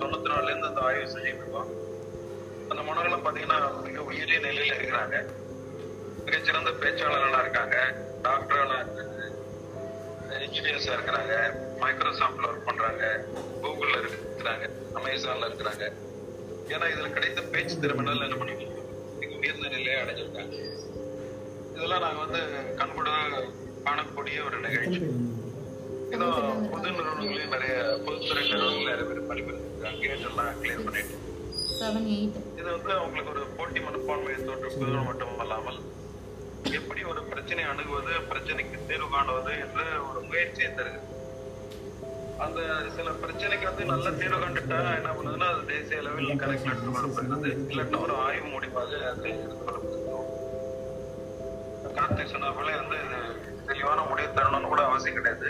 தொண்ணூத்தி நாலுல இருந்து அந்த ஆய்வு செஞ்சுட்டு இருக்கோம் அந்த மனோர்களும் பாத்தீங்கன்னா மிக உயரிய நிலையில இருக்கிறாங்க மிகச்சிறந்த பேச்சாளர்களா இருக்காங்க டாக்டர்களா இருக்காங்க இன்ஜினியர்ஸா இருக்கிறாங்க மைக்ரோசாப்ட்ல ஒர்க் பண்றாங்க கூகுள்ல இருக்கிறாங்க அமேசான்ல இருக்கிறாங்க ஏன்னா இதுல கிடைத்த பேச்சு திறமையினால என்ன பண்ணி மிக உயர்ந்த நிலையை அடைஞ்சிருக்காங்க இதெல்லாம் நாங்க வந்து கண்கூட காணக்கூடிய ஒரு நிகழ்ச்சி பொது நிறுவனங்களையும் நிறைய பொதுத்துறை நிறுவனங்கள் நிறைய பேர் அவங்களுக்கு ஒரு போட்டி மனப்பான்மையை தோற்றுவது மட்டும் அல்லாமல் எப்படி ஒரு பிரச்சனை அணுகுவது பிரச்சனைக்கு தீர்வு காணுவது ஒரு முயற்சியை தருகிறது அந்த சில பிரச்சனைக்கு வந்து நல்ல தீர்வு கண்டுட்டா என்ன பண்ணுதுன்னா அது தேசிய அளவில் கணக்கில் எடுத்து வரப்படுகிறது ஒரு ஆய்வு முடிவாக அது எடுத்து வரப்படுகிறோம் கார்த்திக் வந்து தெளிவான முடிவு தரணும்னு கூட அவசியம் கிடையாது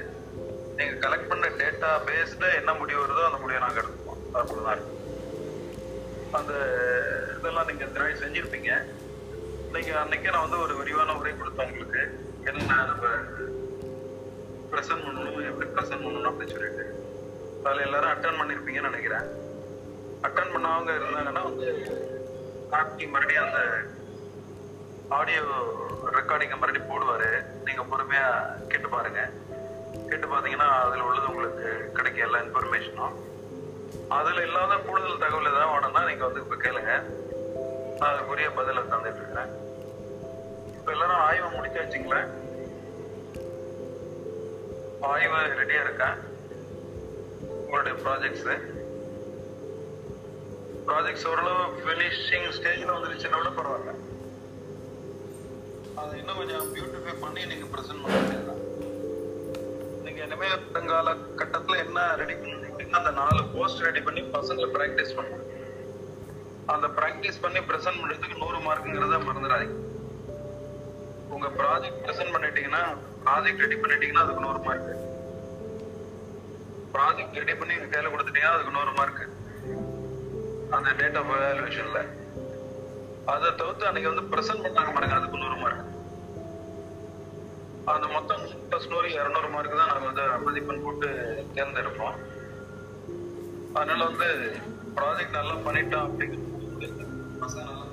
நீங்க கலெக்ட் பண்ண டேட்டா பேஸ்ல என்ன முடிவு வருதோ அந்த முடிவை நாங்கள் எடுத்துப்போம் அப்படிதான் இருக்கும் அந்த இதெல்லாம் நீங்க இந்த மாதிரி செஞ்சிருப்பீங்க நீங்க அன்னைக்கே நான் வந்து ஒரு விரிவான உரை கொடுத்தேன் உங்களுக்கு என்ன நம்ம ப்ரெசன்ட் பண்ணணும் எப்படி ப்ரெசன்ட் பண்ணணும் அப்படின்னு சொல்லிட்டு அதில் எல்லாரும் அட்டன் பண்ணியிருப்பீங்கன்னு நினைக்கிறேன் அட்டன் பண்ணவங்க இருந்தாங்கன்னா வந்து கார்த்தி மறுபடியும் அந்த ஆடியோ ரெக்கார்டிங்கை மறுபடியும் போடுவார் நீங்கள் பொறுமையாக கேட்டு பாருங்கள் கேட்டு பார்த்தீங்கன்னா அதில் உள்ளது உங்களுக்கு கிடைக்க எல்லா இன்ஃபர்மேஷனும் அதில் இல்லாத கூடுதல் தகவல் எதாவது வேணும்னா நீங்கள் வந்து இப்போ கேளுங்க நான் அதுக்குரிய பதிலை தந்துட்டு இருக்கிறேன் இப்போ எல்லாரும் ஆய்வை வச்சுங்களேன் ஆய்வு ரெடியாக இருக்கேன் உங்களுடைய ப்ராஜெக்ட்ஸு ப்ராஜெக்ட்ஸ் ஓரளவு ஃபினிஷிங் ஸ்டேஜில் வந்துருச்சுன்னா கூட பரவாயில்ல அதை இன்னும் கொஞ்சம் பியூட்டிஃபை பண்ணி நீங்கள் ப்ரெசென்ட் பண்ணுறீங்களா சமயத்தங்கால கட்டத்துல என்ன ரெடி பண்ணிட்டு அந்த நாலு போஸ்ட் ரெடி பண்ணி பசங்களை பிராக்டிஸ் பண்ணுவோம் அந்த பிராக்டிஸ் பண்ணி பிரசன்ட் பண்றதுக்கு நூறு மார்க்குங்கிறத மறந்துடாதீங்க உங்க ப்ராஜெக்ட் பிரசன்ட் பண்ணிட்டீங்கன்னா ப்ராஜெக்ட் ரெடி பண்ணிட்டீங்கன்னா அதுக்கு நூறு மார்க் ப்ராஜெக்ட் ரெடி பண்ணி கையில கொடுத்துட்டீங்கன்னா அதுக்கு நூறு மார்க் அந்த டேட் ஆஃப் வேல்யூஷன்ல அதை தவிர்த்து அன்னைக்கு வந்து பிரசன்ட் பண்ணாங்க பாருங்க அதுக்கு நூறு அந்த மொத்தம் முப்பது ஸ்டோரி இரநூறு மார்க்கு தான் நாங்கள் வந்து மதிப்பெண் போட்டு தேர்ந்தெடுப்போம் அதனால வந்து ப்ராஜெக்ட் நல்லா பண்ணிட்டோம் அப்படிங்கிறது பசங்க நல்லா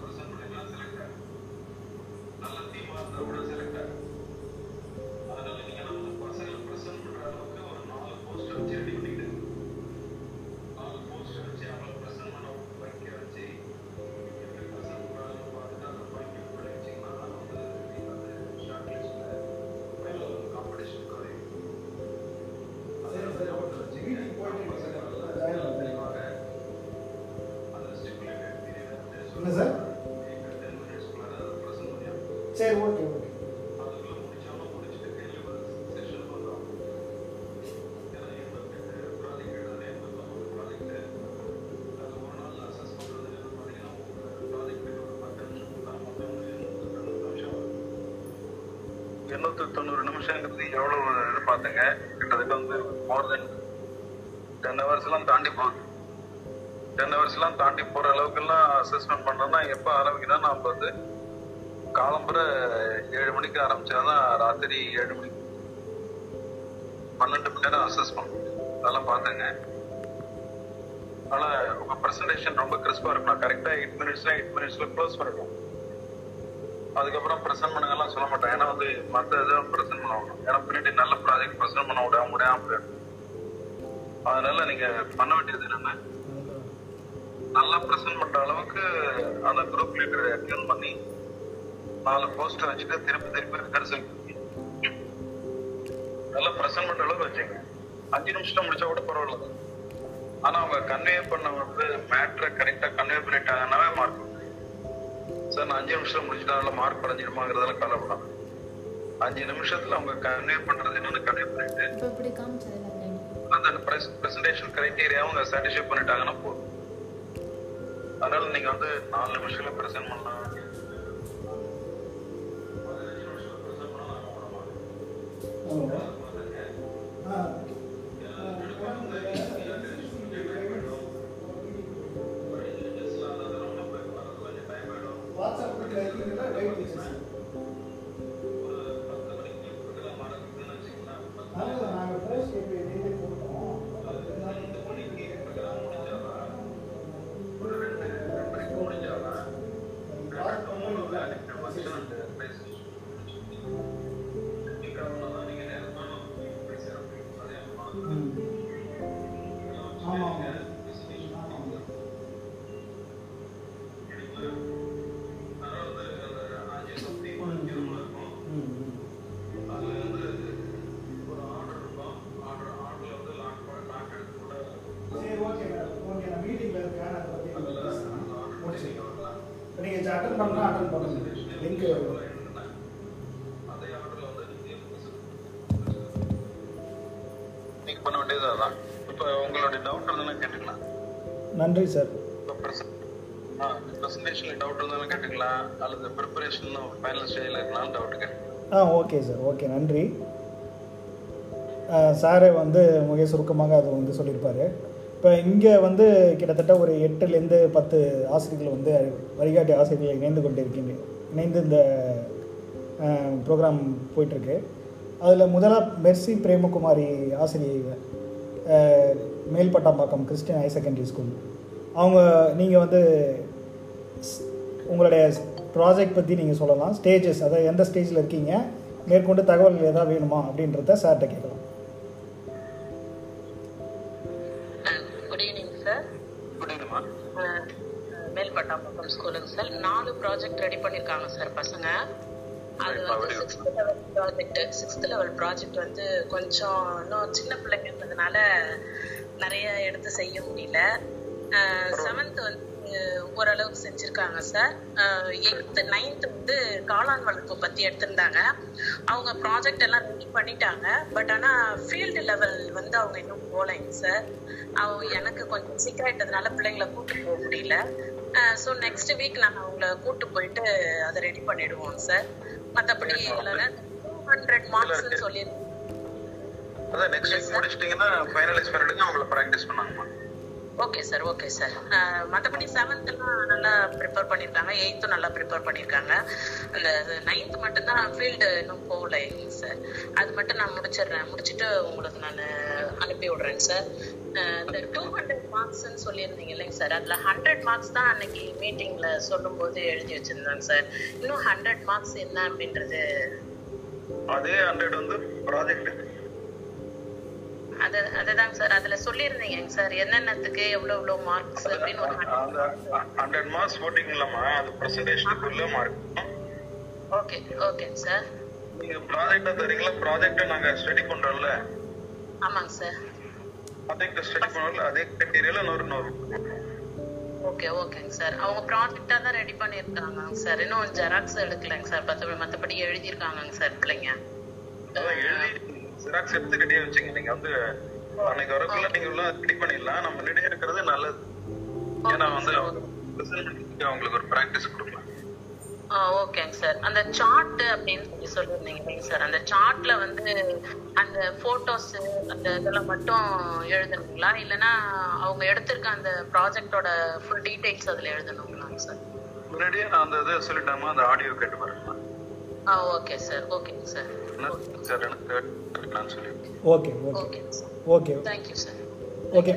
டியூஷனுக்கு எவ்வளவு எதிர்பார்த்தங்க கிட்டத்தட்ட வந்து மோர் தென் டென் ஹவர்ஸ்லாம் தாண்டி போகுது டென் ஹவர்ஸ்லாம் தாண்டி போகிற அளவுக்குலாம் அசஸ்மெண்ட் பண்ணுறோம்னா எப்போ ஆரம்பிக்கணும்னா நான் வந்து காலம்புரை ஏழு மணிக்கு ஆரம்பிச்சாதான் ராத்திரி ஏழு மணி பன்னெண்டு மணி நேரம் அசஸ் பண்ணும் அதெல்லாம் பார்த்தேங்க ஆனால் உங்கள் ப்ரெசன்டேஷன் ரொம்ப கிறிஸ்பாக இருக்கணும் கரெக்டாக எயிட் மினிட்ஸ்ல எயிட் மினிட்ஸில் க்ளோஸ் பண்ணணும் அதுக்கப்புறம் ப்ரெசன்ட் பண்ணுங்கலாம் சொல்ல மாட்டேன் ஏன்னா வந்து மற்ற எதுவும் பண்ண விடும் ஏன்னா பின்னாடி நல்ல ப்ராஜெக்ட் பர்சன் பண்ண விடாம விடாம அதனால நீங்க பண்ண வேண்டியது என்னன்னா நல்லா ப்ரெசென்ட் பண்ற அளவுக்கு அந்த குரூப் லீடரை டியூன் பண்ணி நாலு போஸ்டர் வச்சுட்டு திருப்பி திருப்பி ரிஹர்சல் நல்லா ப்ரெசென்ட் பண்ற அளவுக்கு வச்சுங்க அஞ்சு நிமிஷம் முடிச்சா கூட பரவாயில்ல ஆனா அவங்க கன்வே பண்ண வந்து மேட்ரை கரெக்டா கன்வே பண்ணிட்டாங்கன்னாவே மார்க் சார் நான் அஞ்சு நிமிஷம் முடிச்சுட்டா மார்க் குறைஞ்சிடுமாங்கிறதெல்லாம் கவலைப்படாது அஞ்சு நிமிஷத்துல அவங்க கன்வே பண்றது என்னன்னு கன்வே பண்ணிட்டு அந்த பிரசன்டேஷன் கிரைட்டீரியாவை அவங்க சாட்டிஸ்ஃபை பண்ணிட்டாங்கன்னா போதும் அதனால நீங்க வந்து நாலு நிமிஷத்துல பிரசன்ட் பண்ணலாம் பதினஞ்சு பண்ணலாம் நன்றி சார் ஆ ஓகே சார் ஓகே நன்றி சாரே வந்து மிக சுருக்கமாக அது வந்து சொல்லியிருப்பார் இப்போ இங்கே வந்து கிட்டத்தட்ட ஒரு எட்டுலேருந்து பத்து ஆசிரியர்கள் வந்து வழிகாட்டி ஆசிரியர்கள் இணைந்து கொண்டு இருக்கீங்க இணைந்து இந்த ப்ரோக்ராம் போயிட்டுருக்கு அதில் முதலாக மெர்சி பிரேமகுமாரி ஆசிரியை Melpattambakkam Christian higher secondary school அவங்க நீங்கள் வந்து உங்களுடைய ப்ராஜெக்ட் பற்றி நீங்கள் சொல்லலாம் ஸ்டேஜஸ் அதாவது எந்த ஸ்டேஜில் இருக்கீங்க மேற்கொண்டு தகவல் ஏதாவது வேணுமா அப்படின்றத சார்கிட்ட கேட்கலாம் மேல்பட்டாம்பக்கம் ஸ்கூலுங்க சார் நாலு ப்ராஜெக்ட் ரெடி பண்ணியிருக்காங்க சார் பசங்க அது வந்து sixth level project sixth level project வந்து கொஞ்சம் இன்னும் சின்ன இருந்ததுனால நிறைய எடுத்து செய்ய முடியல செவன்த் வந்து ஓரளவுக்கு செஞ்சிருக்காங்க சார் எயித்து நைன்த் வந்து காளான் வளர்ப்பு பத்தி எடுத்திருந்தாங்க அவங்க ப்ராஜெக்ட் எல்லாம் ரெடி பண்ணிட்டாங்க பட் ஆனா ஃபீல்டு லெவல் வந்து அவங்க இன்னும் போகலைங்க சார் அவங்க எனக்கு கொஞ்சம் சீக்கிரம் ஆயிட்டதுனால பிள்ளைங்களை கூட்டு போக முடியல ஸோ நெக்ஸ்ட் வீக் நாங்கள் அவங்கள கூட்டு போயிட்டு அதை ரெடி பண்ணிடுவோம் சார் மற்றபடி ஹண்ட்ரட் மார்க்ஸ் சொல்லியிருக்கோம் அதான் நெக்ஸ்ட் வீக் முடிச்சிட்டீங்கன்னா ஃபைனலைஸ் பண்ணிடுங்க அவங்கள ப்ராக்டிஸ் பண்ணாங்கம்மா ஓகே சார் ஓகே சார் மற்றபடி செவன்த்லாம் நல்லா ப்ரிப்பேர் பண்ணியிருக்காங்க எயித்தும் நல்லா ப்ரிப்பேர் பண்ணியிருக்காங்க அந்த நைன்த் மட்டும்தான் ஃபீல்டு இன்னும் போகல சார் அது மட்டும் நான் முடிச்சிடுறேன் முடிச்சுட்டு உங்களுக்கு நான் அனுப்பி விடுறேன் சார் இந்த டூ ஹண்ட்ரட் மார்க்ஸ்ன்னு சொல்லியிருந்தீங்க இல்லைங்க சார் அதில் ஹண்ட்ரட் மார்க்ஸ் தான் அன்னைக்கு மீட்டிங்கில் சொல்லும்போது எழுதி வச்சுருந்தாங்க சார் இன்னும் ஹண்ட்ரட் மார்க்ஸ் என்ன அப்படின்றது அதே ஹண்ட்ரட் வந்து ப்ராஜெக்ட் அது அதுதான் சார் அதுல சொல்லியிருந்தீங்க சார் என்னென்னத்துக்கு எவ்வளவு எவ்வளவு மார்க்ஸ் அப்படின்னு ஒரு ஹண்ட்ரட் மார்க்ஸ் போட்டீங்களாமா அது பிரசன்டேஷனுக்குள்ள மார்க் ஓகே ஓகே சார் நீங்க ப்ராஜெக்ட் தரீங்களா ப்ராஜெக்ட் நாங்க ஸ்டடி பண்றோம்ல ஆமாங்க சார் ப்ராஜெக்ட் ஸ்டடி பண்றோம்ல அதே கிரைட்டீரியால நூறு நூறு ஓகே ஓகேங்க சார் அவங்க ப்ராஜெக்டா தான் ரெடி பண்ணிருக்காங்க சார் இன்னும் ஜெராக்ஸ் எடுக்கலங்க சார் மத்தபடி மத்தபடி எழுதியிருக்காங்க சார் பிள்ளைங்க ஜெராக்ஸ் எடுத்துக்கிட்டே வச்சுங்க நீங்க வந்து அன்னைக்கு வரக்குள்ள நீங்க உள்ள ரெடி பண்ணிடலாம் நம்ம முன்னாடியே இருக்கிறது நல்லது ஏன்னா வந்து அவங்களுக்கு ஒரு பிராக்டிஸ் கொடுக்கலாம் ஓகேங்க சார் அந்த சார்ட் அப்படின்னு சொல்லி சொல்லியிருந்தீங்க சார் அந்த சார்ட்ல வந்து அந்த போட்டோஸ் அந்த இதெல்லாம் மட்டும் எழுதணுங்களா இல்லைன்னா அவங்க எடுத்திருக்க அந்த ப்ராஜெக்டோட ஃபுல் டீடைல்ஸ் அதுல எழுதணுங்களாங்க சார் முன்னாடியே நான் அந்த இதை சொல்லிட்டாமா அந்த ஆடியோ கேட்டு வரேன் ஆ ஓகே சார் ஓகேங்க sir partner okay okay okay okay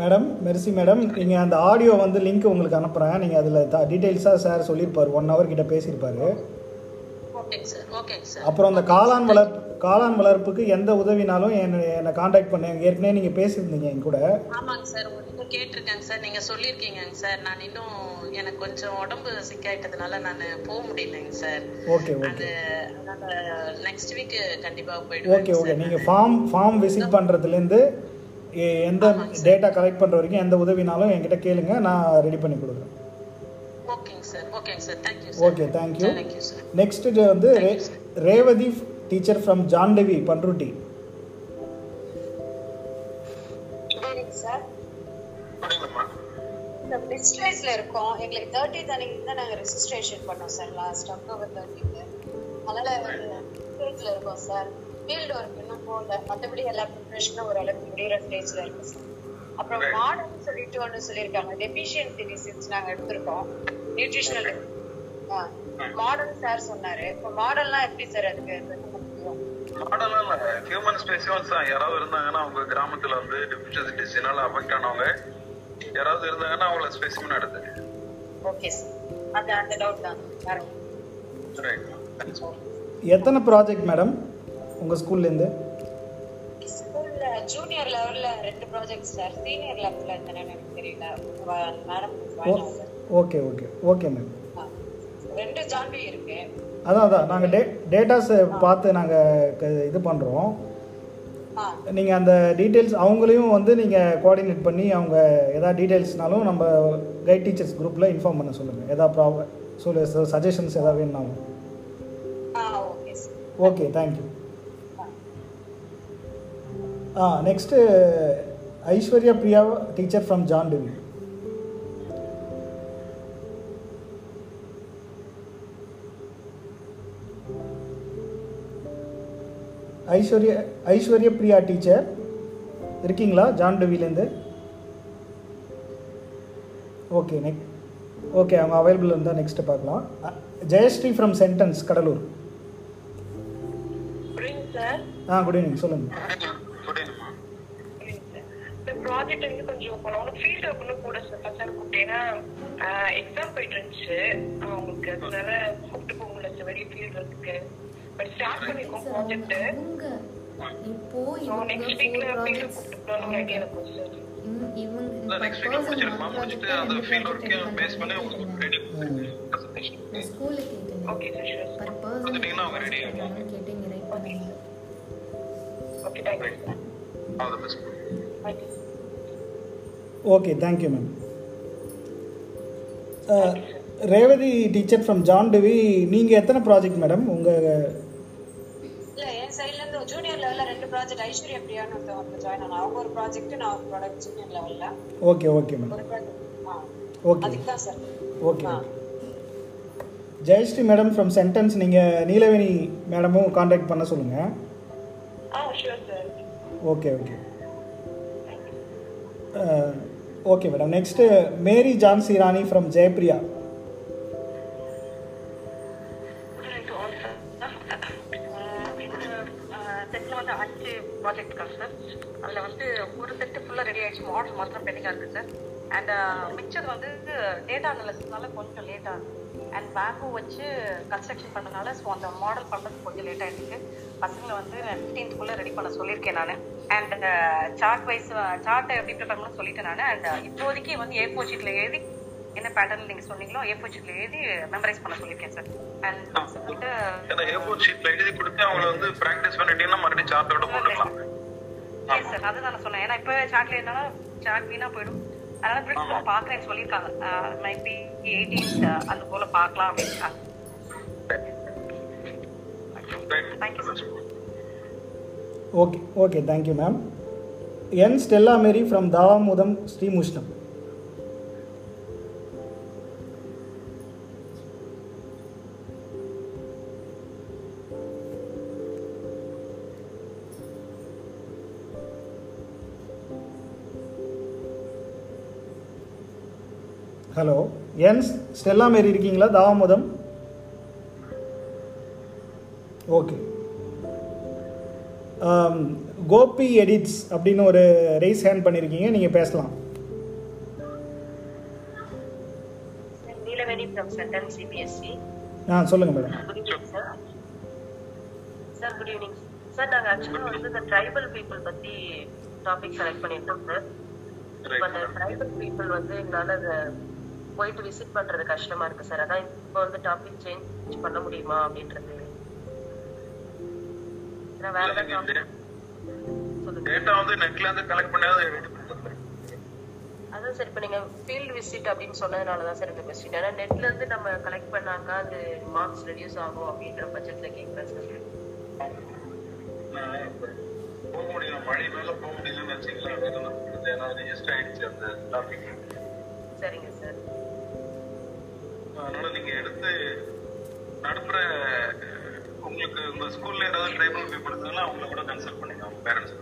madam Mercy madam நீங்கள் அந்த ஆடியோ வந்து லிங்க் உங்களுக்கு அனுப்புகிறேன் நீங்கள் அதில் டீட்டெயில்ஸாக சார் சொல்லியிருப்பார் ஒன் ஹவர் கிட்ட பேசியிருப்பார் அப்புறம் அந்த காளான் வளர்ப்பு காளான் வளர்ப்புக்கு எந்த உதவினாலும் என்னை காண்டாக்ட் பண்ணுங்க ஏற்கனவே நீங்க பேசியிருந்தீங்க என் கூட ஆமாங்க சார் உங்ககிட்ட கேட்டிருக்கேங்க சார் நீங்க சொல்லியிருக்கீங்கங்க சார் நான் இன்னும் எனக்கு கொஞ்சம் உடம்பு சிக்காயிட்டதுனால நான் போக முடியலைங்க sir okay okay next week கண்டிப்பா போயிடுவேன் ஓகே ஓகே நீங்க ஃபார்ம் ஃபார்ம் விசிட் பண்றதுல இருந்து எந்த டேட்டா கலெக்ட் பண்ற வரைக்கும் எந்த உதவினாலும் என்கிட்ட கேளுங்க நான் ரெடி பண்ணி கொடுக்குறேன் ஓகேங்க சார் ஓகேங்க sir thank you okay thank you next வந்து Revathi teacher from John Levi Panruti பிஸ்ட்ரைஸ்ல இருக்கோம் எங்களுக்கு தேர்ட்டி அன்னைக்கு தான் நாங்கள் ரெஜிஸ்ட்ரேஷன் பண்ணோம் சார் லாஸ்ட் அக்டோபர் தேர்ட்டி அதனால ஸ்டேஜ்ல இருக்கோம் சார் ஃபீல்டு ஒர்க் இன்னும் போகல மற்றபடி எல்லா ப்ரிப்ரேஷனும் ஓரளவுக்கு முடிகிற ஸ்டேஜ்ல இருக்கு சார் அப்புறம் மாடல்னு சொல்லிட்டு ஒன்று சொல்லியிருக்காங்க டெபிஷியன்சி டிசீஸ் நாங்கள் எடுத்திருக்கோம் நியூட்ரிஷனல் மாடல் சார் சொன்னாரு இப்போ மாடல்லாம் எப்படி சார் அதுக்கு மாடலாம் இல்ல ஹியூமன் ஸ்பெசிமன்ஸ் தான் யாராவது இருந்தாங்கன்னா அவங்க கிராமத்துல வந்து டிஃபிஷியன்சி டிசீனால அஃபெக்ட் ஆனவங்க யாராவது இருந்தாங்கன்னா அவங்கள ஸ்பெசிமன் எடுத்து ஓகே சார் அந்த அந்த டவுட் தான் எத்தனை ப்ராஜெக்ட் மேடம் உங்க ஸ்கூல்ல இருந்து ஸ்கூல்ல ஜூனியர் லெவல்ல ரெண்டு ப்ராஜெக்ட் சார் சீனியர் லெவல்ல என்னன்னு எனக்கு தெரியல madam okay okay okay ma'am ரெண்டு ஜான்வி இருக்கு அதான் அதான் நாங்கள் டேட்டாஸ் பார்த்து நாங்கள் இது பண்ணுறோம் நீங்கள் அந்த டீட்டெயில்ஸ் அவங்களையும் வந்து நீங்கள் கோஆர்டினேட் பண்ணி அவங்க எதாவது டீட்டெயில்ஸ்னாலும் நம்ம கைட் டீச்சர்ஸ் குரூப்பில் இன்ஃபார்ம் பண்ண சொல்லுங்கள் எதாவது ப்ராப்ளம் சொல்லு சஜஷன்ஸ் எதாவது வேணும்னாலும் okay thank you ah next Aishwarya Priya teacher from John Dewey Aishwarya Aishwarya Priya teacher இருக்கீங்களா ஜான்டவிலேருந்து ஓகே நெக் ஓகே அவங்க அவைலபிள் இருந்தால் நெக்ஸ்ட்டு பார்க்கலாம் ஜெயஸ்ரீ ஃப்ரம் சென்டென்ஸ் கடலூர் ஆ குட் ஈவினிங் சொல்லுங்கள் ப்ராஜெக்ட் வந்து கொஞ்சம் உனக்கு ஃபீல்டு ஒன்று கூட சார் பசங்க கூப்பிட்டேன்னா எக்ஸாம் போயிட்டு இருந்துச்சு அவங்களுக்கு அதனால கூப்பிட்டு போக முடியல சார் வெளியே ஃபீல்டு இருக்கு பட் ஸ்டார்ட் பண்ணிருக்கோம் ப்ராஜெக்ட் இப்போ நெக்ஸ்ட் வீக்ல பேர் கூப்பிட்டுக்கலாம்னு ஐடியா இருக்கும் சார் இவங்க அந்த ஃபீல்ட் ஒர்க் பேஸ் பண்ணி உங்களுக்கு ready okay sir sure ready ஆகும் okay thank you all okay thank you ma'am Revathi teacher from John Dewey நீங்கள் எத்தனை ப்ராஜெக்ட் மேடம் உங்கள் இல்லை என் இருந்து ஜூனியர் லெவலில் ரெண்டு ப்ராஜெக்ட் ஐஸ்வர்யா பிரியான்னு ஒருத்தவங்க ஜாயின் ஆனா அவங்க ஒரு ப்ராஜெக்ட் நான் ஒரு ப்ராடக்ட் ஜூனியர் லெவல்ல ஓகே ஓகே மேடம் ஓகே அதுக்கு தான் sir okay Jayashree madam from sentence நீங்கள் நீலவேணி மேடமும் காண்டாக்ட் பண்ண சொல்லுங்கள் okay okay okay madam next Mary Jhansi Rani from Jayapriya project sir அதில் வந்து ஒரு செட்டு ஃபுல்லாக ரெடி ஆகிடுச்சு மாடல் மாத்திரம் பெண்டிங்காக இருக்குது சார் அண்ட் மிக்சர் வந்து டேட்டா அனலிசிஸ்னால கொஞ்சம் லேட் ஆகுது அண்ட் பேங்க்கும் வச்சு கன்ஸ்ட்ரக்ஷன் பண்ணனால ஸோ அந்த மாடல் பண்ணுறது கொஞ்சம் லேட் ஆகிடுச்சு பசங்களை வந்து ஃபிஃப்டீன்த்குள்ளே ரெடி பண்ண சொல்லியிருக்கேன் நான் அண்ட் சார்ட் வைஸ் சார்ட்டை எப்படி ப்ரிப்பேர் பண்ணணும்னு சொல்லிட்டேன் நான் அண்ட் uh, இப்போதைக்கு வந்து ஏ ஃபோர் ஷீட்டில் எழுதி என்ன பேட்டர்ன் நீங்க சொன்னீங்களோ ஏ ஃபோர் ஷீட்ல எழுதி மெமரைஸ் பண்ண சொல்லிருக்கேன் சார் அண்ட் சொல்லிட்டு ஏ ஃபோர் ஷீட்ல எழுதி கொடுத்து அவங்கள வந்து பிராக்டிஸ் பண்ணிட்டீங்கன்னா மறுபடியும் சார்ட்டோட போட்டுக்கலாம் சார் அதுதான் நான் சொன்னேன் ஏன்னா இப்ப சார்ட்ல இருந்தாலும் சார்ட் வீணா போயிடும் அதனால பிரின்சிபல் பாக்குறேன்னு சொல்லியிருக்காங்க மேபி எயிட்டீன்த் அந்த போல பார்க்கலாம் அப்படின்ட்டாங்க thank you sir okay okay thank you ma'am N Stella Mary from Thavamudham Srimushnam hello N Stella Mary இருக்கீங்களா தாமோதம் ஓகே கோபி எடிட்ஸ் அப்படின்னு ஒரு ரைஸ் ஹேண்ட் பண்ணியிருக்கீங்க நீங்கள் பேசலாம் e. ஆ சொல்லுங்க madam sir good evening sir நாங்கள் ஆக்சுவலாக வந்து இந்த ட்ரைபல் பீப்புள் பற்றி டாபிக் செலக்ட் பண்ணியிருந்தோம் சார் இப்போ அந்த ட்ரைபல் பீப்புள் வந்து எங்களால் அதை போயிட்டு விசிட் பண்றது கஷ்டமா இருக்கு சார் அதான் இப்போ வந்து டாபிக் சேஞ்ச் பண்ண முடியுமா அப்படின்றது வேற டேட்டா வந்து நெட்ல இருந்து கலெக்ட் பண்ணாத அதான் சார் இப்போ நீங்க ஃபீல்ட் விசிட் அப்படின்னு சொன்னதுனால தான் சார் இந்த கொஸ்டின் ஏன்னா நெட்ல இருந்து நம்ம கலெக்ட் பண்ணாக்க அது மார்க்ஸ் ரெடியூஸ் ஆகும் அப்படின்ற பட்சத்தில் கேட்குறேன் சார் போக முடியும் மழைனால போக முடியலன்னு வச்சுக்கலாம் ஏன்னா ரெஜிஸ்டர் ஆயிடுச்சு அந்த டாபிக் சரிங்க சார் அதனால நீங்க எடுத்து நடப்புற உங்களுக்கு உங்க ஸ்கூல்ல ஏதாவது ட்ரைபல் தேவைப்படுதுன்னா அவங்கள கூட கன்சல்ட் பண்ணுங்க பேரண்ட்ஸ்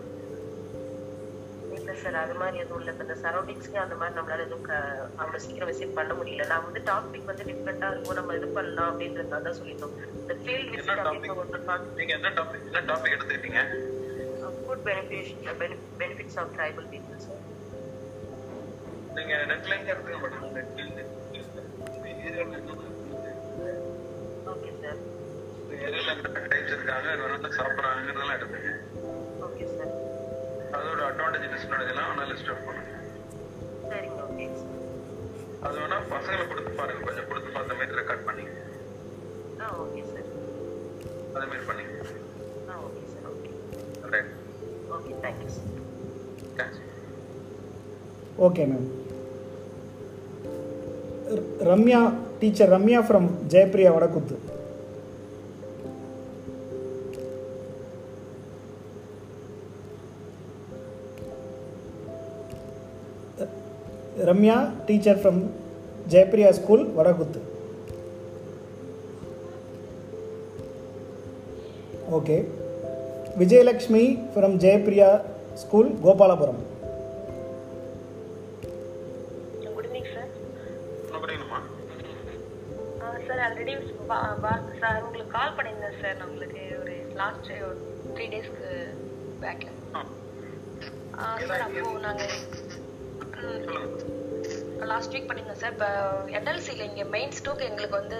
இல்லை சார் அது மாதிரி எதுவும் இல்லை இந்த சரௌண்டிங்ஸ்க்கு அந்த மாதிரி நம்மளால எதுவும் அவ்வளோ சீக்கிரம் விசிட் பண்ண முடியல நான் வந்து டாபிக் வந்து டிஃப்ரெண்டாக இருக்கும் நம்ம இது பண்ணலாம் அப்படின்றத தான் சொல்லிட்டோம் இந்த ஃபீல்ட் விசிட் அப்படின்னு ஒன்று நீங்கள் என்ன டாபிக் என்ன டாபிக் எடுத்துக்கிட்டீங்க good பெனிஃபிஷ் benefits of tribal people sir நீங்க நெட்லைன் எடுத்துக்க மாட்டோம் ஓகே சார் ஏரியால டைப்ஸ் இருக்காங்க நல்லா சாப்பிட்றாங்கிறதெல்லாம் எடுத்துங்க ஓகே சார் அதோட அட்வான்டேஜ் டிஸ்அட்வான்டேஜ்லாம் அனலிஸ்ட் பண்ணுங்க சரிங்க ஓகே அது வேணா பசங்களை கொடுத்து பாருங்க கொஞ்சம் கொடுத்து பார்த்த ரெக்கார்ட் பண்ணிங்க ஆ ஓகே சார் அதே மாதிரி பண்ணிங்க ஆ okay sir okay right okay thank you sir thanks okay ma'am Ramya, teacher Ramya from Jayapriya Vadakuttu. Ramya, teacher from Jayapriya School, Vadakuttu. Okay. Vijayalakshmi from Jayapriya School, Gopalapuram. Sir உங்களுக்கு call பண்ணியிருந்தேன் sir நான் உங்களுக்கு ஒரு last three டேஸ்க்கு பேக்கில் sir அப்போ நாங்கள் last week பண்ணியிருந்தோம் சார் இப்போ என்எல்சியில் இங்கே மெயின் ஸ்டோக்கு எங்களுக்கு வந்து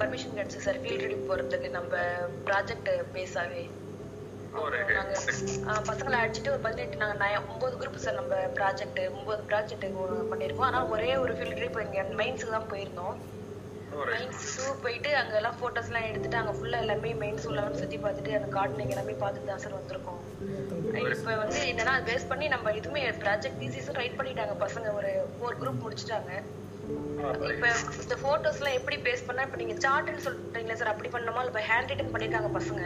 பர்மிஷன் கிடச்சி சார் ஃபீல்ட் ட்ரிப் போகிறதுக்கு நம்ம ப்ராஜெக்ட் பேஸாகவே பசங்களை அடிச்சுட்டு ஒரு பதினெட்டு நாங்கள் நான் ஒம்பது குரூப் சார் நம்ம ப்ராஜெக்ட் ஒம்பது ப்ராஜெக்ட் பண்ணியிருக்கோம் ஆனால் ஒரே ஒரு ஃபீல்ட் ட்ரிப் இங்கே மெயின்ஸுக்கு தான் போயிருந்தோம் மெயின் ஜூ போயிட்டு போட்டோஸ் எல்லாம் எடுத்துட்டு அங்க ஃபுல்லா எல்லாமே மெயின் ஜூலாம் சுத்தி பார்த்துட்டு அந்த கார்டனிங் எல்லாமே பார்த்துட்டு தான் சார் வந்திருக்கோம் இப்போ வந்து என்னன்னா அது பேஸ் பண்ணி நம்ம இதுமே ப்ராஜெக்ட் தீசிஸும் ரைட் பண்ணிட்டாங்க பசங்க ஒரு ஃபோர் குரூப் முடிச்சிட்டாங்க இப்போ இந்த போட்டோஸ் எல்லாம் எப்படி பேஸ் பண்ணா இப்போ நீங்கள் சார்ட்னு சொல்றீங்களா சார் அப்படி பண்ணணுமா இல்ல ஹேண்ட் ரிட்டன் பண்ணியிருக்காங்க பசங்க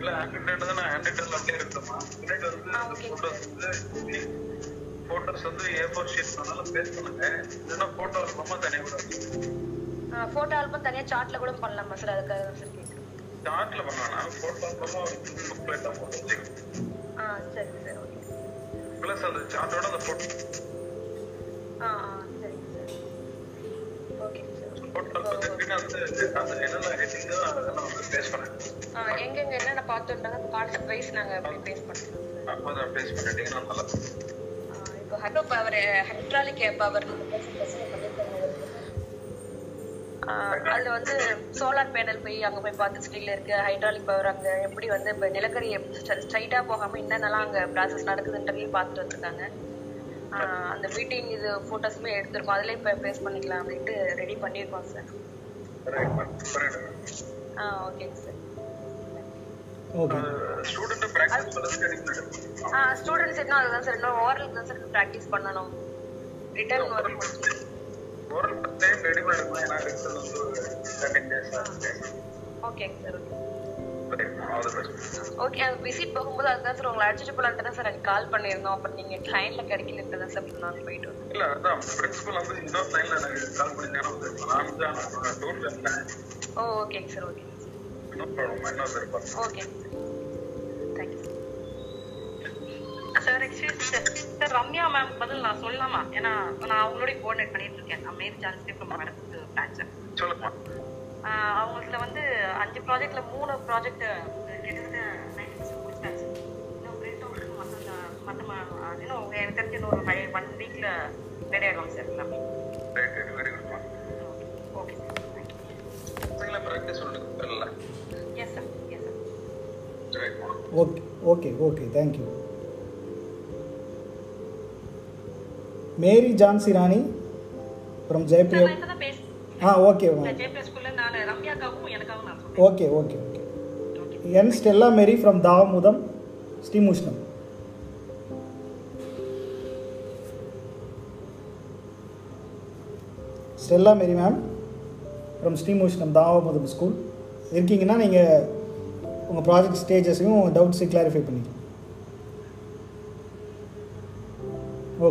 இல்ல ஹேண்ட் ரிட்டன் தான் ஹேண்ட் ரிட்டன்ல அப்படியே இருக்குமா பின்னாடி வந்து ஃபோட்டோஸ் வந்து ஃபோட்டோஸ் வந்து ஏ ஃபோர் ஷீட் பேஸ் பண்ணுங்க இல்லைன்னா போட்டோஸ் ரொம்ப தனியாக விடாது போட்டோ ஆல்பம் தனியா சார்ட்ல கூட பண்ணலாமா சார் அதுக்காக சார் கேக்குறேன் சார்ட்ல பண்ணலாம் போட்டோ ஆல்பம் ஆ சரி சார் ஓகே பிளஸ் அந்த சார்ட்டோட அந்த போட்டோ ஆ சரி சார் ஓகே எங்கெங்க என்னென்ன பார்த்துட்டாங்க கான்செப்ட் வைஸ் நாங்க அப்படி பேஸ் பண்ணுறோம் இப்போ ஹைட்ரோ பவர் ஹைட்ராலிக் பவர் அதுல வந்து சோலார் பேனல் போய் அங்க போய் பார்த்து ஸ்டீலில் இருக்கு ஹைட்ராலிக் பவர் அங்கே எப்படி வந்து இப்ப நிலக்கரி ஸ்ட்ரைட்டாக போகாம என்னென்னலாம் அங்க ப்ராசஸ் நடக்குதுன்றதையும் பார்த்துட்டு வந்திருக்காங்க அந்த மீட்டிங் இது ஃபோட்டோஸுமே எடுத்திருக்கோம் அதில் இப்போ பேஸ் பண்ணிக்கலாம் அப்படின்ட்டு ரெடி பண்ணிருக்கோம் சார் ஆ ஓகேங்க சார் ஸ்டூடெண்ட்ஸ் இன்னும் அதுதான் சார் இன்னும் ஓரலுக்கு தான் சார் ப்ராக்டிஸ் பண்ணணும் ரிட்டர்ன் வரும் ஓகேங்க சார் ஓகே அது விசிட் போகும்போது சார் உங்களை அழைச்சிட்டு தான் சார் எனக்கு கால் பண்ணியிருந்தோம் அப்புறம் நீங்கள் ட்ரெயின்ல கிடைக்கலன்ட்டு தான் சார் நாங்கள் போயிட்டு வந்தோம் இல்லை இன்னொரு ட்ரெயினில் எனக்கு கால் பண்ணியிருந்தேன் நான் தான் ஓகேங்க சார் ஓகே ப்ராப்ளம் என்ன சார் ஓகே ரம்யா மேம் பதில் நான் சொல்லலாமா ஏன்னா நான் அவங்களோட கோஆர்டினேட் பண்ணிட்டு இருக்கேன் நான் மேரி சான்ஸ் ஃப்ரம் மேடத்துக்கு பிரான்ச் சொல்லுமா அவங்கள்ட்ட வந்து அஞ்சு ப்ராஜெக்ட்ல மூணு ப்ராஜெக்ட் இன்னும் மற்ற இன்னும் தெரிஞ்ச ஃபைவ் ஒன் ரெடி ஆகிடும் sir sir yes sir okay okay okay thank you Mary Jhansi Rani அப்புறம் ஜெயப்ரியா ஆ okay okay okay okay N Stella Mary from Thavamudham Srimushnam Stella Mary ma'am from Srimushnam Thavamudham school இருக்கீங்கன்னா நீங்கள் உங்கள் project ஸ்டேஜஸையும் டவுட்ஸையும் clarify பண்ணிக்கலாம்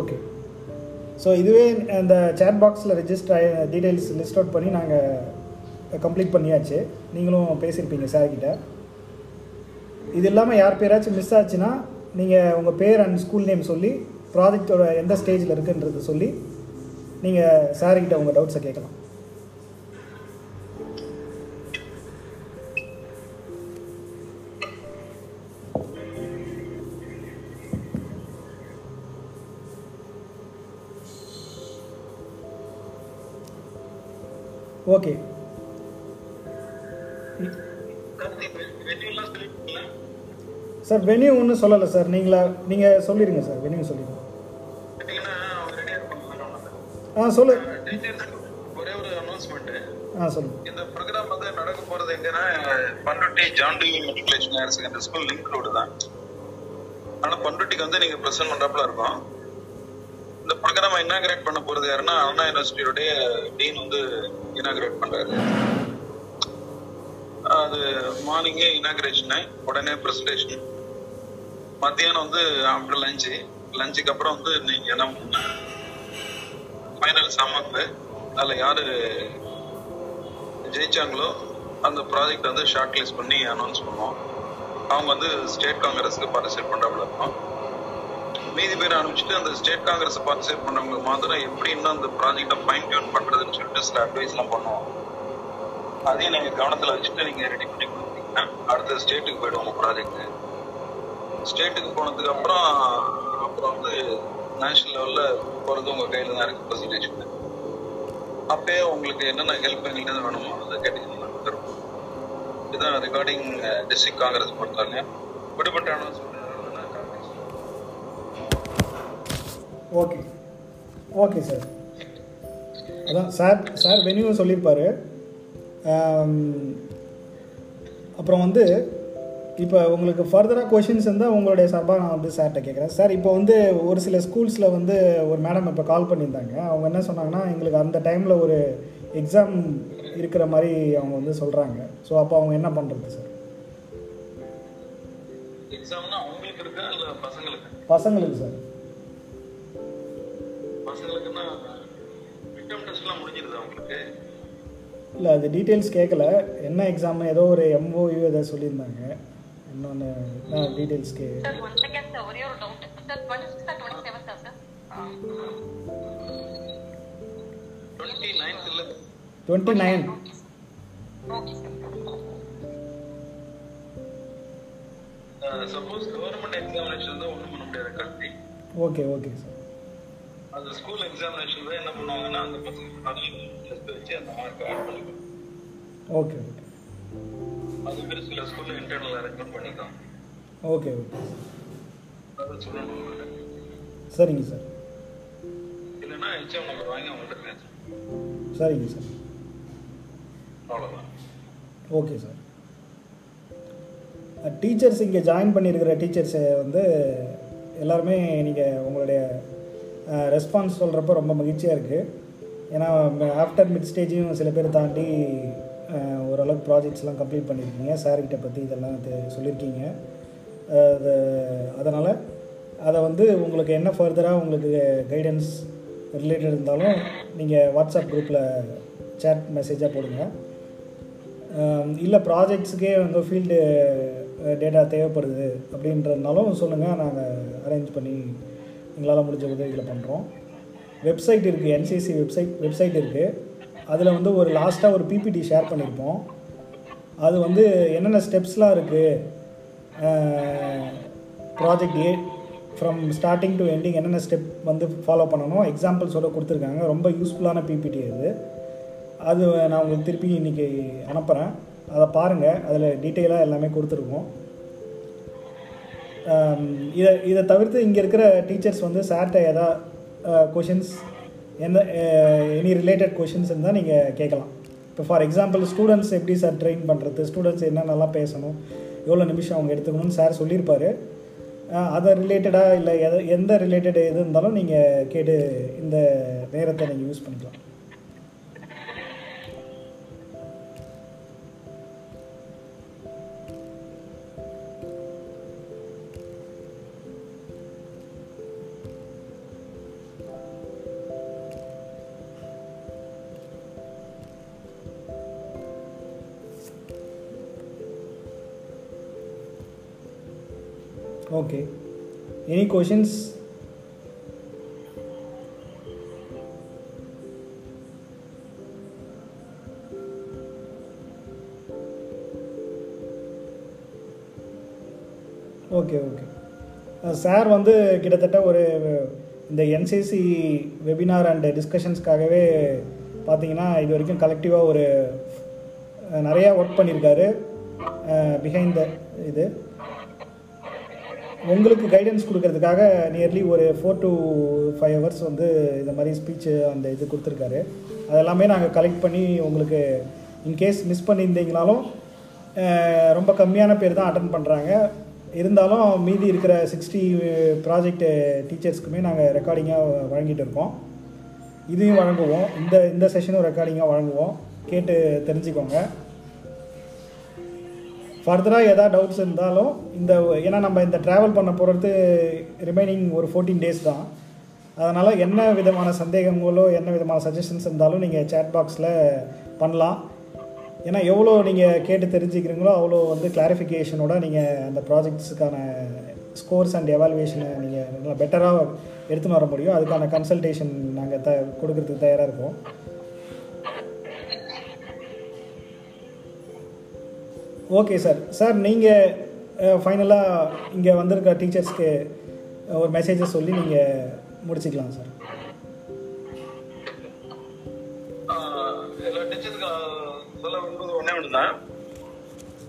okay so இதுவே அந்த chat பாக்ஸில் ரெஜிஸ்டர் ஆகி டீட்டெயில்ஸ் லிஸ்ட் அவுட் பண்ணி நாங்கள் கம்ப்ளீட் பண்ணியாச்சு நீங்களும் பேசியிருப்பீங்க சார்கிட்ட இது இல்லாமல் யார் பேராச்சும் மிஸ் ஆச்சுன்னா நீங்கள் உங்கள் பேர் அண்ட் ஸ்கூல் நேம் சொல்லி ப்ராஜெக்டோட எந்த ஸ்டேஜில் இருக்குன்றது சொல்லி நீங்கள் சார்கிட்ட உங்கள் டவுட்ஸை கேட்கலாம் சார் வெனியூ ஒன்றும் சொல்லலை சார் நீங்களா நீங்கள் சொல்லிடுங்க சார் வெனியூ சொல்லிடுங்க ஆ சொல்லு ஒரே ஒரு அனௌன்ஸ்மெண்ட் ஆ சொல்லு இந்த ப்ரோக்ராம் வந்து நடக்க போறது எங்கன்னா Panruti John Dewey matriculation higher secondary school link road தான் ஆனால் பண்ருட்டிக்கு வந்து நீங்கள் ப்ரெசென்ட் பண்ணுறப்பல இருக்கும் இந்த ப்ரோக்ராம் இனாகிரேட் பண்ண போறது யாருன்னா அண்ணா யூனிவர்சிட்டியோடைய டீன் வந்து இனாகிரேட் பண்றாரு அது மார்னிங்கே இனாகிரேஷன் உடனே ப்ரெசன்டேஷன் மத்தியானம் வந்து ஆஃப்டர் லஞ்சு லஞ்சுக்கு அப்புறம் வந்து நீங்கள் என்ன ஃபைனல் சாமான்ல அதில் யார் ஜெயிச்சாங்களோ அந்த ப்ராஜெக்ட் வந்து ஷார்ட் லிஸ்ட் பண்ணி அனௌன்ஸ் பண்ணுவோம் அவங்க வந்து ஸ்டேட் காங்கிரஸுக்கு பார்ட்டிசிபேட் பண்ணுறாப்புல இருக்கும் மீதி பேர் அனுப்பிச்சிட்டு அந்த ஸ்டேட் காங்கிரஸ் பார்ட்டிசிபேட் பண்ணவங்களுக்கு மாத்திரம் எப்படி இன்னும் அந்த ப்ராஜெக்டை ஃபைன் டியூன் பண்ணுறதுன்னு சொல்லிட்டு சில அட்வைஸ்லாம் பண்ணுவோம் அதையும் நீங்கள் கவனத்தில் வச்சுட்டு நீங்கள் ரெடி பண்ணி கொடுத்தீங்கன்னா அடுத்த ஸ்டேட்டுக்கு போயிடுவோம் ப்ராஜெக்ட்டு ப்ராஜெக்ட் ஸ்டேட்டுக்கு போனதுக்கு அப்புறம் அப்புறம் வந்து நேஷனல் லெவலில் போகிறது உங்கள் கையில் தான் இருக்குது பர்சன்டேஜ் அப்பயே உங்களுக்கு என்னென்ன ஹெல்ப் எங்கள்கிட்ட வேணுமோ அதை கேட்டீங்கன்னா இதுதான் ரிகார்டிங் டிஸ்ட்ரிக்ட் காங்கிரஸ் பொறுத்தாலே விடுபட்ட ஓகே ஓகே சார் அதான் சார் சார் வெனியூ சொல்லியிருப்பார் அப்புறம் வந்து இப்போ உங்களுக்கு ஃபர்தராக கொஷின்ஸ் இருந்தால் உங்களுடைய சார்பாக நான் வந்து சார்கிட்ட கேட்குறேன் சார் இப்போ வந்து ஒரு சில ஸ்கூல்ஸில் வந்து ஒரு மேடம் இப்போ கால் பண்ணியிருந்தாங்க அவங்க என்ன சொன்னாங்கன்னா எங்களுக்கு அந்த டைமில் ஒரு எக்ஸாம் இருக்கிற மாதிரி அவங்க வந்து சொல்கிறாங்க ஸோ அப்போ அவங்க என்ன பண்ணுறது சார் பசங்களுக்கு சார் இல்லை அது டீட்டெயில்ஸ் கேட்கல என்ன எக்ஸாம் ஏதோ ஒரு எம்ஓயு எதாவது சொல்லியிருந்தாங்க இன்னொன்று டீடைல்ஸ்க்கு செகண்ட் ஒரே ஒரு doubt sir twenty sir twenty nine இல்லை சப்போஸ் எக்ஸாமினேஷன் ஒன்றும் பண்ண முடியாது okay okay sir school examination என்ன பண்ணுவாங்கன்னா அந்த வச்சு அந்த ஓகே ஓகே சில ஸ்கூல்ல இன்டர்னல் அரேஞ்ச்மெண்ட் பண்ணிக்கலாம் ஓகே ஓகே சரிங்க சார் இல்லைன்னா நம்பர் வாங்கி அவங்கள்ட்ட பேசுகிறேன் சரிங்க சார் அவ்வளோதான் ஓகே சார் டீச்சர்ஸ் இங்கே ஜாயின் பண்ணியிருக்கிற டீச்சர்ஸை வந்து எல்லாருமே நீங்கள் உங்களுடைய ரெஸ்பான்ஸ் சொல்கிறப்ப ரொம்ப மகிழ்ச்சியாக இருக்குது ஏன்னா ஆஃப்டர் மிட் ஸ்டேஜையும் சில பேர் தாண்டி ஓரளவுக்கு ப்ராஜெக்ட்ஸ்லாம் கம்ப்ளீட் பண்ணியிருக்கீங்க சார்கிட்ட பற்றி இதெல்லாம் சொல்லியிருக்கீங்க அது அதனால் அதை வந்து உங்களுக்கு என்ன ஃபர்தராக உங்களுக்கு கைடன்ஸ் ரிலேட்டட் இருந்தாலும் நீங்கள் வாட்ஸ்அப் குரூப்பில் சேட் மெசேஜாக போடுங்க இல்லை ப்ராஜெக்ட்ஸுக்கே வந்து ஃபீல்டு டேட்டா தேவைப்படுது அப்படின்றதுனாலும் சொல்லுங்கள் நாங்கள் அரேஞ்ச் பண்ணி எங்களால் முடிஞ்ச உதவிகளை பண்ணுறோம் வெப்சைட் இருக்குது என்சிசி வெப்சைட் வெப்சைட் இருக்குது அதில் வந்து ஒரு லாஸ்ட்டாக ஒரு பிபிடி ஷேர் பண்ணியிருப்போம் அது வந்து என்னென்ன ஸ்டெப்ஸ்லாம் இருக்குது project A from starting to ending என்னென்ன ஸ்டெப் வந்து ஃபாலோ பண்ணணும் எக்ஸாம்பிள்ஸோடு கொடுத்துருக்காங்க ரொம்ப யூஸ்ஃபுல்லான பிபிடி அது அது நான் உங்களுக்கு திருப்பி இன்றைக்கி அனுப்புகிறேன் அதை பாருங்கள் அதில் டீட்டெயிலாக எல்லாமே கொடுத்துருக்கோம் இதை இதை தவிர்த்து இங்கே இருக்கிற டீச்சர்ஸ் வந்து சார்கிட்ட ஏதாவது கொஷின்ஸ் எந்த எனி ரிலேட்டட் கொஷின்ஸ் இருந்தால் நீங்கள் கேட்கலாம் இப்போ ஃபார் எக்ஸாம்பிள் ஸ்டூடெண்ட்ஸ் எப்படி சார் ட்ரெயின் பண்ணுறது ஸ்டூடெண்ட்ஸ் என்ன நல்லா பேசணும் எவ்வளோ நிமிஷம் அவங்க எடுத்துக்கணும்னு சார் சொல்லியிருப்பார் அதை ரிலேட்டடாக இல்லை எதை எந்த ரிலேட்டட் எது இருந்தாலும் நீங்கள் கேட்டு இந்த நேரத்தை நீங்கள் யூஸ் பண்ணிக்கலாம் Any questions? Okay okay sir வந்து கிட்டத்தட்ட ஒரு இந்த என்சிசி வெபினார் அண்ட் டிஸ்கஷன்ஸ்க்காகவே பார்த்தீங்கன்னா இது வரைக்கும் கலெக்டிவாக ஒரு நிறையா ஒர்க் பண்ணியிருக்காரு பிஹைண்ட் த இது உங்களுக்கு கைடன்ஸ் கொடுக்கறதுக்காக நியர்லி ஒரு ஃபோர் டு ஃபைவ் ஹவர்ஸ் வந்து இந்த மாதிரி ஸ்பீச்சு அந்த இது கொடுத்துருக்காரு அதெல்லாமே நாங்கள் கலெக்ட் பண்ணி உங்களுக்கு இன்கேஸ் மிஸ் பண்ணியிருந்தீங்கனாலும் ரொம்ப கம்மியான பேர் தான் அட்டன் பண்ணுறாங்க இருந்தாலும் மீதி இருக்கிற சிக்ஸ்டி ப்ராஜெக்ட் டீச்சர்ஸ்க்குமே நாங்கள் ரெக்கார்டிங்காக வழங்கிட்டு இருக்கோம் இதையும் வழங்குவோம் இந்த இந்த செஷனும் ரெக்கார்டிங்காக வழங்குவோம் கேட்டு தெரிஞ்சுக்கோங்க ஃபர்தராக எதாவது டவுட்ஸ் இருந்தாலும் இந்த ஏன்னா நம்ம இந்த ட்ராவல் பண்ண போகிறது ரிமைனிங் ஒரு ஃபோர்டீன் டேஸ் தான் அதனால் என்ன விதமான சந்தேகங்களோ என்ன விதமான சஜஷன்ஸ் இருந்தாலும் நீங்கள் சேட் பாக்ஸில் பண்ணலாம் ஏன்னா எவ்வளோ நீங்கள் கேட்டு தெரிஞ்சுக்கிறீங்களோ அவ்வளோ வந்து கிளாரிஃபிகேஷனோட நீங்கள் அந்த ப்ராஜெக்ட்ஸுக்கான ஸ்கோர்ஸ் அண்ட் எவால்வேஷனை நீங்கள் நல்லா பெட்டராக எடுத்துன்னு வர முடியும் அதுக்கான கன்சல்டேஷன் நாங்கள் த கொடுக்கறதுக்கு தயாராக இருக்கோம் ஓகே சார் சார் நீங்கள் ஃபைனலாக இங்கே வந்திருக்க டீச்சர்ஸ்க்கு ஒரு மெசேஜை சொல்லி நீங்கள் முடிச்சுக்கலாம் சார்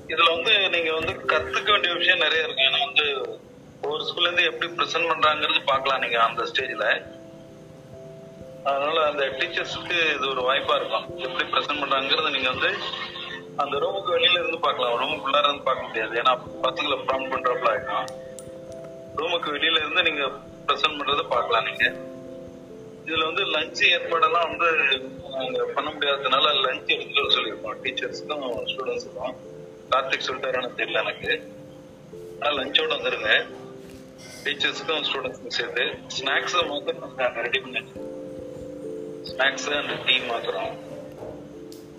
இதுல ஒன்றே இதில் வந்து நீங்கள் வந்து கற்றுக்க வேண்டிய விஷயம் நிறைய இருக்கு ஏன்னா வந்து ஸ்கூல்ல இருந்து எப்படி ப்ரெசென்ட் பண்ணுறாங்கிறது பார்க்கலாம் நீங்கள் அந்த ஸ்டேஜில் அதனால அந்த டீச்சர்ஸுக்கு இது ஒரு வாய்ப்பாக இருக்கும் எப்படி ப்ரெசென்ட் பண்ணுறாங்கிறது நீங்கள் வந்து அந்த ரூமுக்கு வெளியில இருந்து பார்க்கலாம் உள்ளார இருந்து பார்க்க முடியாது ஏன்னா பசங்களை ஃபார்ம் பண்றப்பல ஆயிடும் ரூமுக்கு வெளியில இருந்து நீங்க ப்ரெசென்ட் பண்றத பார்க்கலாம் நீங்க இதுல வந்து லஞ்ச் ஏற்பாடெல்லாம் வந்து பண்ண முடியாததுனால லஞ்ச் எடுத்துட்டு சொல்லியிருக்கோம் டீச்சர்ஸ்க்கும் ஸ்டூடெண்ட்ஸுக்கும் கார்த்திக் சொல்லிட்டாரான்னு தெரியல எனக்கு ஆனால் லஞ்சோட வந்துருங்க டீச்சர்ஸ்க்கும் ஸ்டூடெண்ட்ஸ்க்கும் சேர்த்து ஸ்நாக்ஸை மாத்திரம் ரெடி பண்ணி ஸ்நாக்ஸ் அண்ட் டீ மாத்திரம்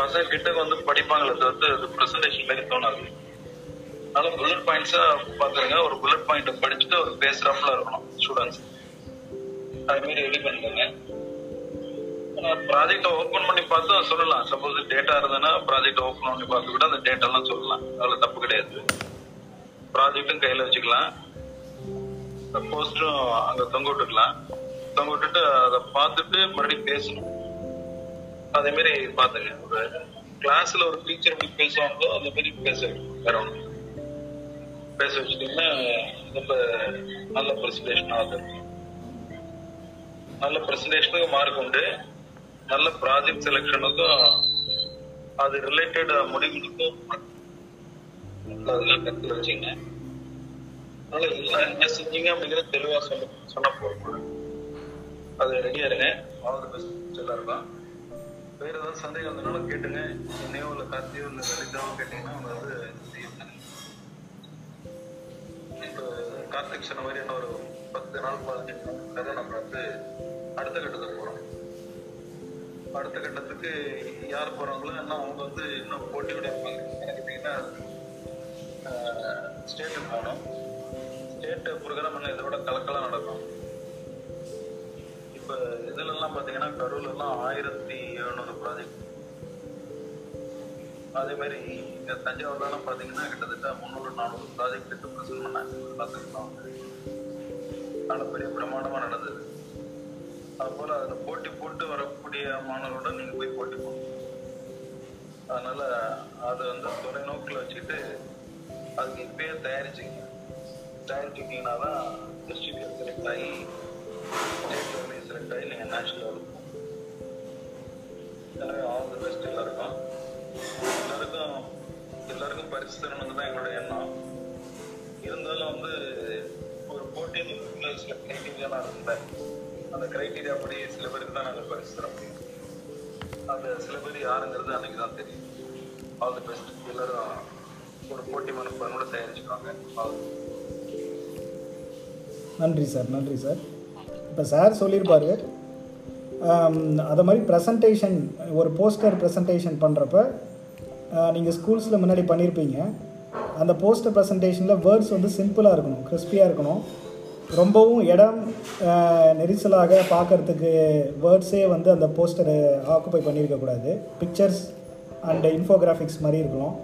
பசங்க கிட்ட வந்து படிப்பாங்களே தவிர்த்து ப்ரெசன்டேஷன் மாதிரி தோணாது அதனால புல்லட் பாயிண்ட்ஸா பாத்துருங்க ஒரு புல்லட் பாயிண்ட் படிச்சுட்டு ஒரு பேஸ் இருக்கணும் ஸ்டூடெண்ட்ஸ் அது மாதிரி ரெடி பண்ணிக்கோங்க ப்ராஜெக்ட் ஓபன் பண்ணி பார்த்து சொல்லலாம் சப்போஸ் டேட்டா இருந்ததுன்னா ப்ராஜெக்ட் ஓபன் பண்ணி பார்த்து கூட அந்த டேட்டாலாம் சொல்லலாம் அதுல தப்பு கிடையாது ப்ராஜெக்டும் கையில வச்சுக்கலாம் போஸ்டும் அங்க தொங்க விட்டுக்கலாம் தொங்க விட்டுட்டு அதை பார்த்துட்டு மறுபடியும் பேசணும் அதே மாதிரி பாத்துங்க ஒரு கிளாஸ்ல ஒரு டீச்சர் எப்படி பேசுவாங்களோ அந்த மாதிரி பேச வரணும் பேச வச்சுட்டீங்கன்னா ரொம்ப நல்ல பிரசன்டேஷன் ஆகும் நல்ல பிரசன்டேஷனுக்கு மார்க் உண்டு நல்ல ப்ராஜெக்ட் செலெக்ஷனுக்கும் அது ரிலேட்டட் முடிவுகளுக்கும் அதெல்லாம் கற்று வச்சுங்க அதனால எல்லாம் என்ன செஞ்சீங்க அப்படிங்கிறது தெளிவா சொல்ல சொன்ன போகிறோம் அது ரெடியா இருங்க ஆல் தி பெஸ்ட் எல்லாருக்கும் வேற ஏதாவது சந்தேகம் இருந்தாலும் கேட்டுங்க என்னையோ இல்லை கார்த்தியோ இல்லை லலிதாவோ கேட்டீங்கன்னா அவங்க வந்து செய்வாங்க இப்போ கார்த்திக் சொன்ன மாதிரி இன்னொரு பத்து நாள் பதினஞ்சு நாள் நம்ம வந்து அடுத்த கட்டத்துக்கு போகிறோம் அடுத்த கட்டத்துக்கு யார் போகிறாங்களோ இன்னும் அவங்க வந்து இன்னும் போட்டி இருப்பாங்க எனக்கு ஸ்டேட்டுக்கு போகணும் ஸ்டேட்டு ப்ரோக்ராம் இதை விட கலக்கலாம் நடக்கும் இப்போ இதுலலாம் பார்த்தீங்கன்னா கரூர்லாம் ஆயிரத்தி எழுநூறு ப்ராஜெக்ட் அதே மாதிரி இங்கே தஞ்சாவூர்லாம் பார்த்தீங்கன்னா கிட்டத்தட்ட முந்நூறு நானூறு ப்ராஜெக்ட்டுக்கு ப்ரெசென்ட் பண்ணாங்க எல்லாத்துக்கும் நல்ல பெரிய பிரமாண்டமாக நடந்தது அதுபோல் அதில் போட்டி போட்டு வரக்கூடிய மாணவரோட நீங்கள் போய் போட்டி போடணும் அதனால் அது வந்து தொலைநோக்கில் வச்சுட்டு அதுக்கு இப்பயே தயாரிச்சுக்கீங்க தயாரிச்சுக்கிங்கன்னா தான் செலக்ட் ஆகி நேஷனல் இருக்கும் எல்லாரும் ஆல் தி பெஸ்ட் எல்லாருக்கும் எல்லாருக்கும் எல்லாருக்கும் பரிசு தரணும்னு தான் எங்களோட எண்ணம் இருந்தாலும் வந்து ஒரு போட்டியில் உள்ள சில கிரைட்டீரியாலாம் இருந்தேன் அந்த கிரைட்டீரியா படி சில பேருக்கு தான் நாங்கள் பரிசு தர முடியும் அந்த சில பேர் யாருங்கிறது அன்னைக்கு தான் தெரியும் ஆல் தி பெஸ்ட் எல்லாரும் ஒரு போட்டி மனப்பானோட தயாரிச்சுக்காங்க நன்றி சார் நன்றி சார் இப்போ சார் சொல்லியிருப்பாரு அதை மாதிரி ப்ரெசன்டேஷன் ஒரு போஸ்டர் ப்ரெசன்டேஷன் பண்ணுறப்ப நீங்கள் ஸ்கூல்ஸில் முன்னாடி பண்ணியிருப்பீங்க அந்த போஸ்டர் ப்ரெசன்டேஷனில் வேர்ட்ஸ் வந்து சிம்பிளாக இருக்கணும் கிறிஸ்பியாக இருக்கணும் ரொம்பவும் இடம் நெரிசலாக பார்க்குறதுக்கு வேர்ட்ஸே வந்து அந்த போஸ்டரை ஆக்குப்பை பண்ணியிருக்கக்கூடாது பிக்சர்ஸ் அண்ட் இன்ஃபோகிராஃபிக்ஸ் மாதிரி இருக்கணும்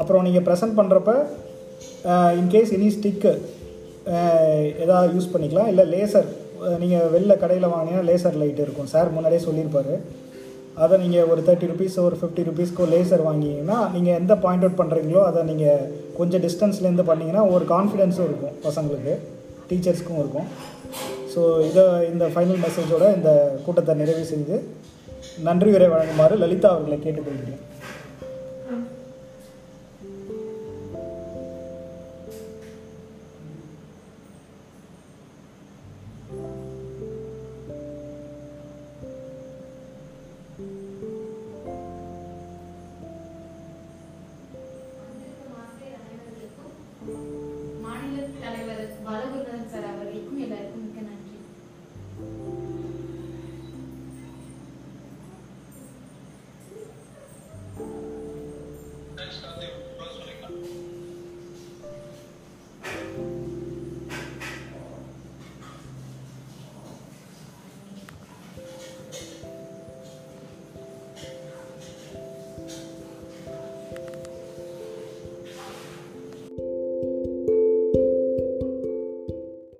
அப்புறம் நீங்கள் ப்ரெசன்ட் பண்ணுறப்ப இன்கேஸ் இனி ஸ்டிக்கு எதாவது யூஸ் பண்ணிக்கலாம் இல்லை லேசர் நீங்கள் வெளில கடையில் வாங்கினீங்கன்னா லேசர் லைட் இருக்கும் சார் முன்னாடியே சொல்லியிருப்பார் அதை நீங்கள் ஒரு தேர்ட்டி ருபீஸ் ஒரு ஃபிஃப்டி ருபீஸ்க்கோ லேசர் வாங்கிங்கன்னா நீங்கள் எந்த பாயிண்ட் அவுட் பண்ணுறீங்களோ அதை நீங்கள் கொஞ்சம் டிஸ்டன்ஸ்லேருந்து பண்ணிங்கன்னா ஒரு கான்ஃபிடென்ஸும் இருக்கும் பசங்களுக்கு டீச்சர்ஸ்க்கும் இருக்கும் ஸோ இதை இந்த ஃபைனல் மெசேஜோட இந்த கூட்டத்தை நிறைவு செய்து நன்றி உரை வழங்குமாறு லலிதா அவர்களை கேட்டுக்கொள்கிறேன்